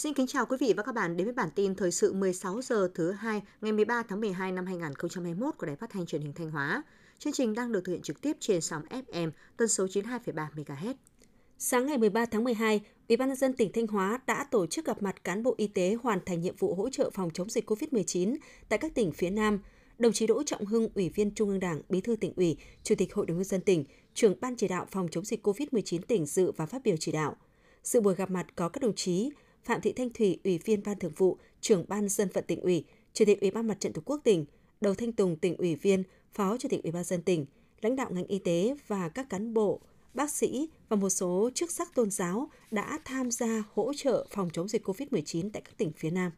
Xin kính chào quý vị và các bạn đến với bản tin thời sự 16 giờ thứ hai ngày 13 tháng 12 năm 2021 của Đài Phát thanh Truyền hình Thanh Hóa. Chương trình đang được thực hiện trực tiếp trên sóng FM tần số 92,3 MHz. Sáng ngày 13 tháng 12, Ủy ban nhân dân tỉnh Thanh Hóa đã tổ chức gặp mặt cán bộ y tế hoàn thành nhiệm vụ hỗ trợ phòng chống dịch COVID-19 tại các tỉnh phía Nam. Đồng chí Đỗ Trọng Hưng, Ủy viên Trung ương Đảng, Bí thư tỉnh ủy, Chủ tịch Hội đồng nhân dân tỉnh, trưởng ban chỉ đạo phòng chống dịch COVID-19 tỉnh dự và phát biểu chỉ đạo. Sự buổi gặp mặt có các đồng chí Phạm Thị Thanh Thủy, Ủy viên Ban Thường vụ, trưởng Ban dân vận tỉnh ủy, Chủ tịch Ủy ban Mặt trận Tổ quốc tỉnh, Đầu Thanh Tùng tỉnh ủy viên, Phó Chủ tịch Ủy ban dân tỉnh, lãnh đạo ngành y tế và các cán bộ, bác sĩ và một số chức sắc tôn giáo đã tham gia hỗ trợ phòng chống dịch COVID-19 tại các tỉnh phía Nam.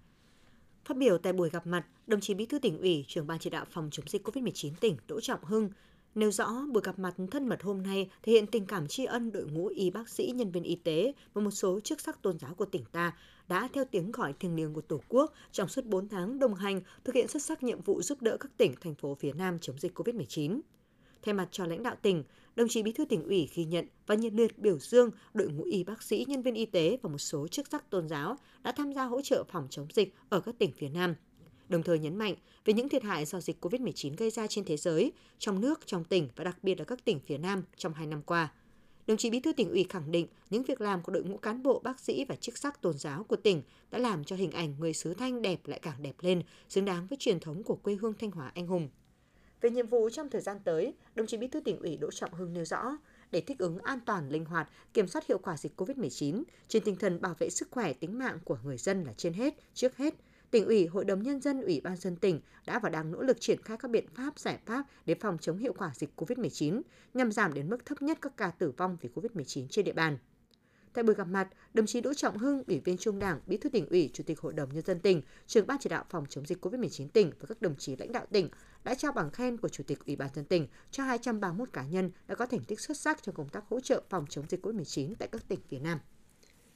Phát biểu tại buổi gặp mặt, đồng chí Bí thư tỉnh ủy, trưởng ban chỉ đạo phòng chống dịch COVID-19 tỉnh Đỗ Trọng Hưng Nêu rõ buổi gặp mặt thân mật hôm nay thể hiện tình cảm tri ân đội ngũ y bác sĩ, nhân viên y tế và một số chức sắc tôn giáo của tỉnh ta đã theo tiếng gọi thiêng liêng của Tổ quốc trong suốt 4 tháng đồng hành thực hiện xuất sắc nhiệm vụ giúp đỡ các tỉnh, thành phố phía Nam chống dịch COVID-19. Thay mặt cho lãnh đạo tỉnh, đồng chí Bí thư tỉnh ủy ghi nhận và nhiệt liệt biểu dương đội ngũ y bác sĩ, nhân viên y tế và một số chức sắc tôn giáo đã tham gia hỗ trợ phòng chống dịch ở các tỉnh phía Nam – đồng thời nhấn mạnh về những thiệt hại do dịch COVID-19 gây ra trên thế giới, trong nước, trong tỉnh và đặc biệt là các tỉnh phía Nam trong hai năm qua. Đồng chí Bí thư tỉnh ủy khẳng định những việc làm của đội ngũ cán bộ, bác sĩ và chức sắc tôn giáo của tỉnh đã làm cho hình ảnh người xứ Thanh đẹp lại càng đẹp lên, xứng đáng với truyền thống của quê hương Thanh Hóa anh hùng. Về nhiệm vụ trong thời gian tới, đồng chí Bí thư tỉnh ủy Đỗ Trọng Hưng nêu rõ, để thích ứng an toàn, linh hoạt, kiểm soát hiệu quả dịch COVID-19 trên tinh thần bảo vệ sức khỏe tính mạng của người dân là trên hết, trước hết – tỉnh ủy, hội đồng nhân dân, ủy ban dân tỉnh đã và đang nỗ lực triển khai các biện pháp, giải pháp để phòng chống hiệu quả dịch COVID-19 nhằm giảm đến mức thấp nhất các ca tử vong vì COVID-19 trên địa bàn. Tại buổi gặp mặt, đồng chí Đỗ Trọng Hưng, Ủy viên Trung Đảng, Bí thư tỉnh ủy, Chủ tịch Hội đồng nhân dân tỉnh, trưởng ban chỉ đạo phòng chống dịch COVID-19 tỉnh và các đồng chí lãnh đạo tỉnh đã trao bằng khen của Chủ tịch Ủy ban dân tỉnh cho 231 cá nhân đã có thành tích xuất sắc trong công tác hỗ trợ phòng chống dịch COVID-19 tại các tỉnh phía Nam.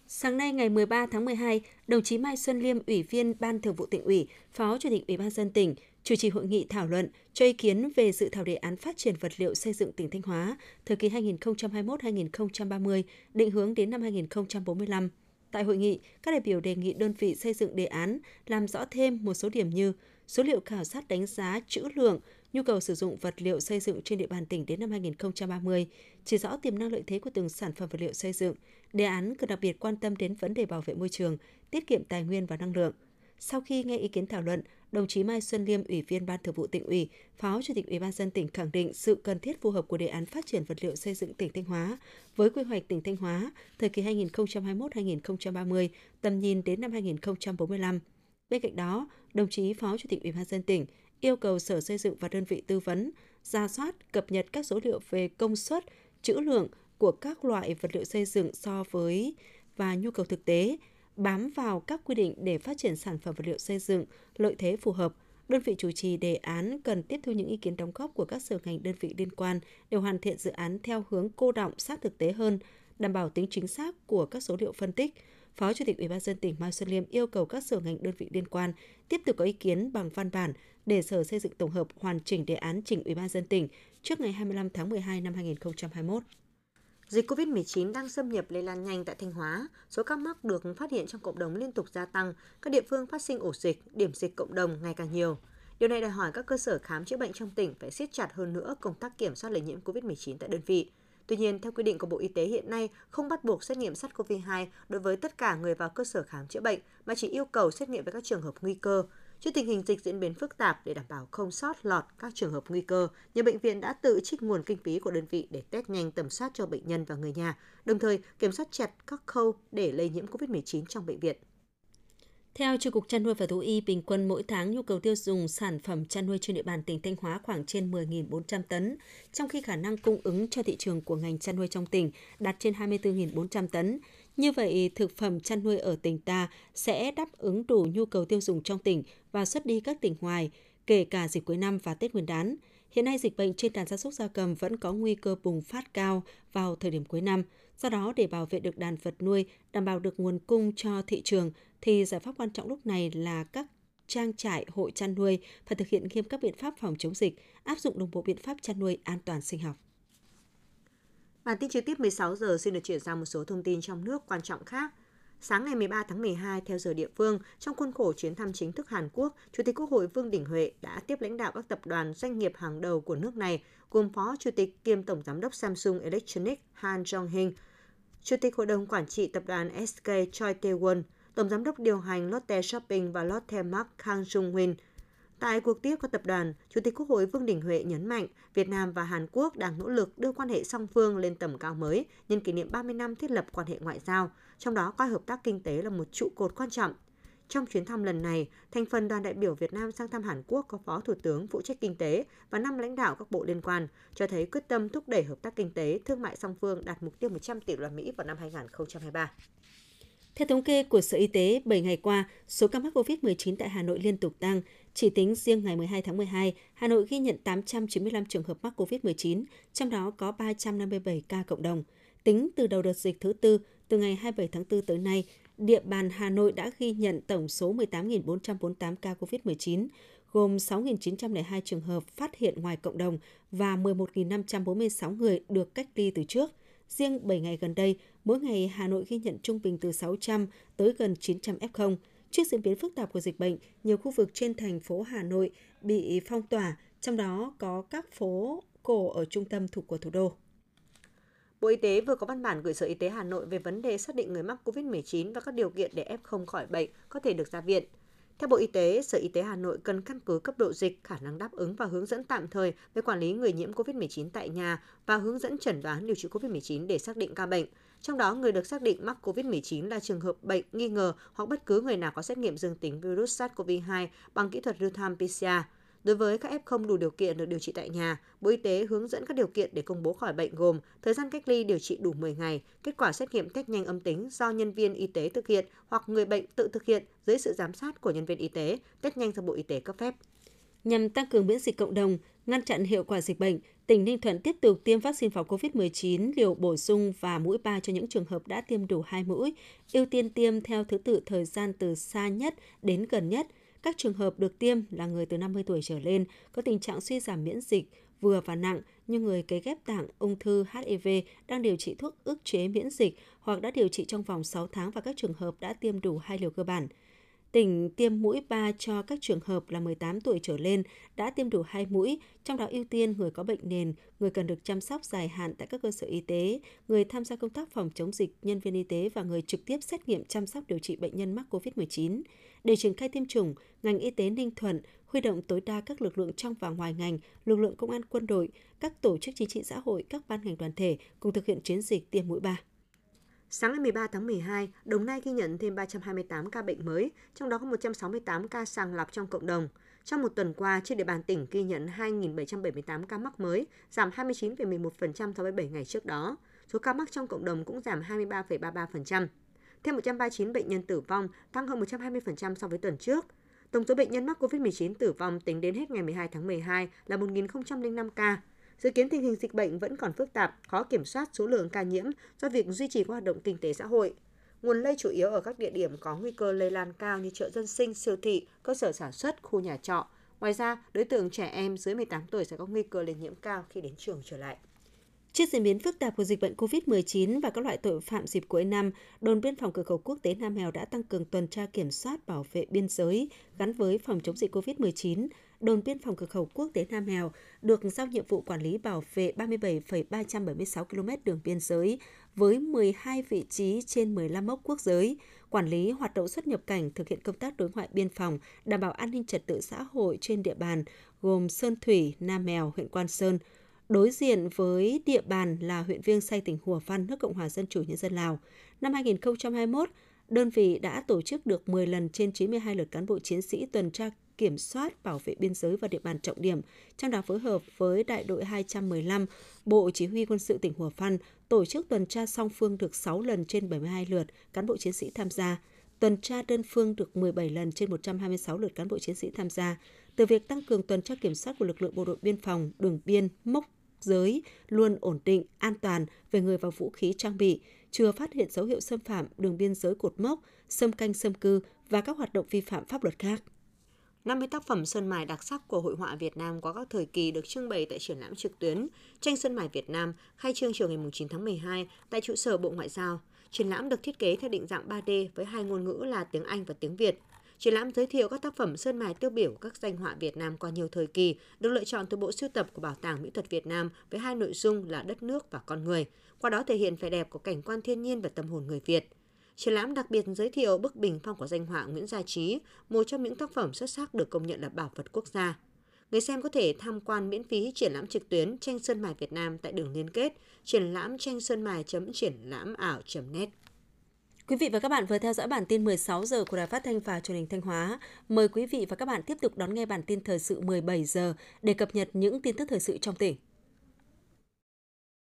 Sáng nay ngày 13 tháng 12, đồng chí Mai Xuân Liêm, Ủy viên Ban Thường vụ tỉnh ủy, Phó Chủ tịch Ủy ban dân tỉnh, chủ trì hội nghị thảo luận cho ý kiến về dự thảo đề án phát triển vật liệu xây dựng tỉnh Thanh Hóa thời kỳ 2021-2030, định hướng đến năm 2045. Tại hội nghị, các đại biểu đề nghị đơn vị xây dựng đề án làm rõ thêm một số điểm như số liệu khảo sát đánh giá trữ lượng, nhu cầu sử dụng vật liệu xây dựng trên địa bàn tỉnh đến năm 2030, chỉ rõ tiềm năng lợi thế của từng sản phẩm vật liệu xây dựng. Đề án cần đặc biệt quan tâm đến vấn đề bảo vệ môi trường, tiết kiệm tài nguyên và năng lượng. Sau khi nghe ý kiến thảo luận, đồng chí Mai Xuân Liêm, Ủy viên Ban Thường vụ tỉnh ủy, Phó Chủ tịch Ủy ban dân tỉnh khẳng định sự cần thiết phù hợp của đề án phát triển vật liệu xây dựng tỉnh Thanh Hóa với quy hoạch tỉnh Thanh Hóa thời kỳ 2021-2030, tầm nhìn đến năm 2045. Bên cạnh đó, đồng chí Phó Chủ tịch Ủy ban dân tỉnh yêu cầu Sở Xây dựng và đơn vị tư vấn ra soát, cập nhật các số liệu về công suất, trữ lượng của các loại vật liệu xây dựng so với và nhu cầu thực tế, bám vào các quy định để phát triển sản phẩm vật liệu xây dựng, lợi thế phù hợp. Đơn vị chủ trì đề án cần tiếp thu những ý kiến đóng góp của các sở ngành đơn vị liên quan để hoàn thiện dự án theo hướng cô động sát thực tế hơn, đảm bảo tính chính xác của các số liệu phân tích, Phó Chủ tịch Ủy ban dân tỉnh Mai Xuân Liêm yêu cầu các sở ngành đơn vị liên quan tiếp tục có ý kiến bằng văn bản để Sở Xây dựng tổng hợp hoàn chỉnh đề án trình Ủy ban dân tỉnh trước ngày 25 tháng 12 năm 2021. Dịch COVID-19 đang xâm nhập lây lan nhanh tại Thanh Hóa, số ca mắc được phát hiện trong cộng đồng liên tục gia tăng, các địa phương phát sinh ổ dịch, điểm dịch cộng đồng ngày càng nhiều. Điều này đòi hỏi các cơ sở khám chữa bệnh trong tỉnh phải siết chặt hơn nữa công tác kiểm soát lây nhiễm COVID-19 tại đơn vị. Tuy nhiên, theo quy định của Bộ Y tế hiện nay, không bắt buộc xét nghiệm SARS-CoV-2 đối với tất cả người vào cơ sở khám chữa bệnh, mà chỉ yêu cầu xét nghiệm với các trường hợp nguy cơ. Trước tình hình dịch diễn biến phức tạp để đảm bảo không sót lọt các trường hợp nguy cơ, nhiều bệnh viện đã tự trích nguồn kinh phí của đơn vị để test nhanh tầm soát cho bệnh nhân và người nhà, đồng thời kiểm soát chặt các khâu để lây nhiễm COVID-19 trong bệnh viện. Theo Tri cục chăn nuôi và thú y, bình quân mỗi tháng nhu cầu tiêu dùng sản phẩm chăn nuôi trên địa bàn tỉnh Thanh Hóa khoảng trên 10.400 tấn, trong khi khả năng cung ứng cho thị trường của ngành chăn nuôi trong tỉnh đạt trên 24.400 tấn. Như vậy, thực phẩm chăn nuôi ở tỉnh ta sẽ đáp ứng đủ nhu cầu tiêu dùng trong tỉnh và xuất đi các tỉnh ngoài, kể cả dịp cuối năm và Tết Nguyên đán. Hiện nay dịch bệnh trên đàn gia súc gia cầm vẫn có nguy cơ bùng phát cao vào thời điểm cuối năm. Do đó, để bảo vệ được đàn vật nuôi, đảm bảo được nguồn cung cho thị trường, thì giải pháp quan trọng lúc này là các trang trại hội chăn nuôi phải thực hiện nghiêm các biện pháp phòng chống dịch, áp dụng đồng bộ biện pháp chăn nuôi an toàn sinh học. Bản tin trực tiếp 16 giờ xin được chuyển sang một số thông tin trong nước quan trọng khác. Sáng ngày 13 tháng 12 theo giờ địa phương, trong khuôn khổ chuyến thăm chính thức Hàn Quốc, Chủ tịch Quốc hội Vương Đình Huệ đã tiếp lãnh đạo các tập đoàn doanh nghiệp hàng đầu của nước này, gồm Phó Chủ tịch kiêm Tổng Giám đốc Samsung Electronics Han Jong-hin, Chủ tịch Hội đồng Quản trị Tập đoàn SK Choi Tae-won, Tổng Giám đốc điều hành Lotte Shopping và Lotte Mart Kang Jung-win, Tại cuộc tiếp các tập đoàn, Chủ tịch Quốc hội Vương Đình Huệ nhấn mạnh Việt Nam và Hàn Quốc đang nỗ lực đưa quan hệ song phương lên tầm cao mới nhân kỷ niệm 30 năm thiết lập quan hệ ngoại giao, trong đó coi hợp tác kinh tế là một trụ cột quan trọng. Trong chuyến thăm lần này, thành phần đoàn đại biểu Việt Nam sang thăm Hàn Quốc có Phó Thủ tướng phụ trách kinh tế và năm lãnh đạo các bộ liên quan, cho thấy quyết tâm thúc đẩy hợp tác kinh tế, thương mại song phương đạt mục tiêu 100 tỷ đô la Mỹ vào năm 2023. Theo thống kê của Sở Y tế, 7 ngày qua, số ca mắc COVID-19 tại Hà Nội liên tục tăng. Chỉ tính riêng ngày 12 tháng 12, Hà Nội ghi nhận 895 trường hợp mắc COVID-19, trong đó có 357 ca cộng đồng. Tính từ đầu đợt dịch thứ tư, từ ngày 27 tháng 4 tới nay, địa bàn Hà Nội đã ghi nhận tổng số 18.448 ca COVID-19, gồm 6.902 trường hợp phát hiện ngoài cộng đồng và 11.546 người được cách ly từ trước – Riêng 7 ngày gần đây, mỗi ngày Hà Nội ghi nhận trung bình từ 600 tới gần 900 F0. Trước diễn biến phức tạp của dịch bệnh, nhiều khu vực trên thành phố Hà Nội bị phong tỏa, trong đó có các phố cổ ở trung tâm thuộc của thủ đô. Bộ Y tế vừa có văn bản gửi Sở Y tế Hà Nội về vấn đề xác định người mắc COVID-19 và các điều kiện để F0 khỏi bệnh có thể được ra viện. Theo Bộ Y tế, Sở Y tế Hà Nội cần căn cứ cấp độ dịch, khả năng đáp ứng và hướng dẫn tạm thời về quản lý người nhiễm COVID-19 tại nhà và hướng dẫn chẩn đoán điều trị COVID-19 để xác định ca bệnh. Trong đó, người được xác định mắc COVID-19 là trường hợp bệnh nghi ngờ hoặc bất cứ người nào có xét nghiệm dương tính virus SARS-CoV-2 bằng kỹ thuật real-time PCR. Đối với các F0 đủ điều kiện được điều trị tại nhà, Bộ Y tế hướng dẫn các điều kiện để công bố khỏi bệnh gồm thời gian cách ly điều trị đủ 10 ngày, kết quả xét nghiệm test nhanh âm tính do nhân viên y tế thực hiện hoặc người bệnh tự thực hiện dưới sự giám sát của nhân viên y tế, test nhanh do Bộ Y tế cấp phép. Nhằm tăng cường miễn dịch cộng đồng, ngăn chặn hiệu quả dịch bệnh, tỉnh Ninh Thuận tiếp tục tiêm vaccine phòng COVID-19 liều bổ sung và mũi 3 cho những trường hợp đã tiêm đủ 2 mũi, ưu tiên tiêm theo thứ tự thời gian từ xa nhất đến gần nhất – các trường hợp được tiêm là người từ 50 tuổi trở lên có tình trạng suy giảm miễn dịch vừa và nặng như người cấy ghép tạng, ung thư, HIV đang điều trị thuốc ức chế miễn dịch hoặc đã điều trị trong vòng 6 tháng và các trường hợp đã tiêm đủ hai liều cơ bản. Tỉnh tiêm mũi 3 cho các trường hợp là 18 tuổi trở lên đã tiêm đủ 2 mũi, trong đó ưu tiên người có bệnh nền, người cần được chăm sóc dài hạn tại các cơ sở y tế, người tham gia công tác phòng chống dịch, nhân viên y tế và người trực tiếp xét nghiệm chăm sóc điều trị bệnh nhân mắc COVID-19. Để triển khai tiêm chủng, ngành y tế Ninh Thuận huy động tối đa các lực lượng trong và ngoài ngành, lực lượng công an quân đội, các tổ chức chính trị xã hội, các ban ngành đoàn thể cùng thực hiện chiến dịch tiêm mũi 3. Sáng ngày 13 tháng 12, Đồng Nai ghi nhận thêm 328 ca bệnh mới, trong đó có 168 ca sàng lọc trong cộng đồng. Trong một tuần qua, trên địa bàn tỉnh ghi nhận 2.778 ca mắc mới, giảm 29,11% so với 7 ngày trước đó. Số ca mắc trong cộng đồng cũng giảm 23,33%. Thêm 139 bệnh nhân tử vong, tăng hơn 120% so với tuần trước. Tổng số bệnh nhân mắc COVID-19 tử vong tính đến hết ngày 12 tháng 12 là 1.005 ca. Dự kiến tình hình dịch bệnh vẫn còn phức tạp, khó kiểm soát số lượng ca nhiễm do việc duy trì các hoạt động kinh tế xã hội. Nguồn lây chủ yếu ở các địa điểm có nguy cơ lây lan cao như chợ dân sinh, siêu thị, cơ sở sản xuất, khu nhà trọ. Ngoài ra, đối tượng trẻ em dưới 18 tuổi sẽ có nguy cơ lây nhiễm cao khi đến trường trở lại. Trước diễn biến phức tạp của dịch bệnh COVID-19 và các loại tội phạm dịp cuối năm, đồn biên phòng cửa khẩu quốc tế Nam Mèo đã tăng cường tuần tra kiểm soát bảo vệ biên giới gắn với phòng chống dịch COVID-19. Đồn biên phòng cửa khẩu quốc tế Nam Mèo được giao nhiệm vụ quản lý bảo vệ 37,376 km đường biên giới với 12 vị trí trên 15 mốc quốc giới, quản lý hoạt động xuất nhập cảnh, thực hiện công tác đối ngoại biên phòng, đảm bảo an ninh trật tự xã hội trên địa bàn gồm Sơn Thủy, Nam Mèo, huyện Quan Sơn, đối diện với địa bàn là huyện Viêng Say tỉnh Hùa Phan, nước Cộng hòa Dân chủ Nhân dân Lào. Năm 2021, đơn vị đã tổ chức được 10 lần trên 92 lượt cán bộ chiến sĩ tuần tra kiểm soát bảo vệ biên giới và địa bàn trọng điểm, trong đó phối hợp với đại đội 215, Bộ Chỉ huy quân sự tỉnh Hùa Phan tổ chức tuần tra song phương được 6 lần trên 72 lượt cán bộ chiến sĩ tham gia, tuần tra đơn phương được 17 lần trên 126 lượt cán bộ chiến sĩ tham gia. Từ việc tăng cường tuần tra kiểm soát của lực lượng bộ đội biên phòng, đường biên, mốc giới luôn ổn định, an toàn về người và vũ khí trang bị, chưa phát hiện dấu hiệu xâm phạm đường biên giới cột mốc, xâm canh xâm cư và các hoạt động vi phạm pháp luật khác. 50 tác phẩm sơn mài đặc sắc của hội họa Việt Nam qua các thời kỳ được trưng bày tại triển lãm trực tuyến Tranh sơn mài Việt Nam khai trương chiều ngày 9 tháng 12 tại trụ sở Bộ Ngoại giao. Triển lãm được thiết kế theo định dạng 3D với hai ngôn ngữ là tiếng Anh và tiếng Việt. Triển lãm giới thiệu các tác phẩm sơn mài tiêu biểu các danh họa Việt Nam qua nhiều thời kỳ, được lựa chọn từ bộ sưu tập của Bảo tàng Mỹ thuật Việt Nam với hai nội dung là đất nước và con người, qua đó thể hiện vẻ đẹp của cảnh quan thiên nhiên và tâm hồn người Việt. Triển lãm đặc biệt giới thiệu bức bình phong của danh họa Nguyễn Gia Trí, một trong những tác phẩm xuất sắc được công nhận là bảo vật quốc gia. Người xem có thể tham quan miễn phí triển lãm trực tuyến tranh sơn mài Việt Nam tại đường liên kết triển lãm tranh sơn mài.triển lãm ảo.net. Quý vị và các bạn vừa theo dõi bản tin 16 giờ của Đài Phát thanh và Truyền hình Thanh Hóa. Mời quý vị và các bạn tiếp tục đón nghe bản tin thời sự 17 giờ để cập nhật những tin tức thời sự trong tỉnh.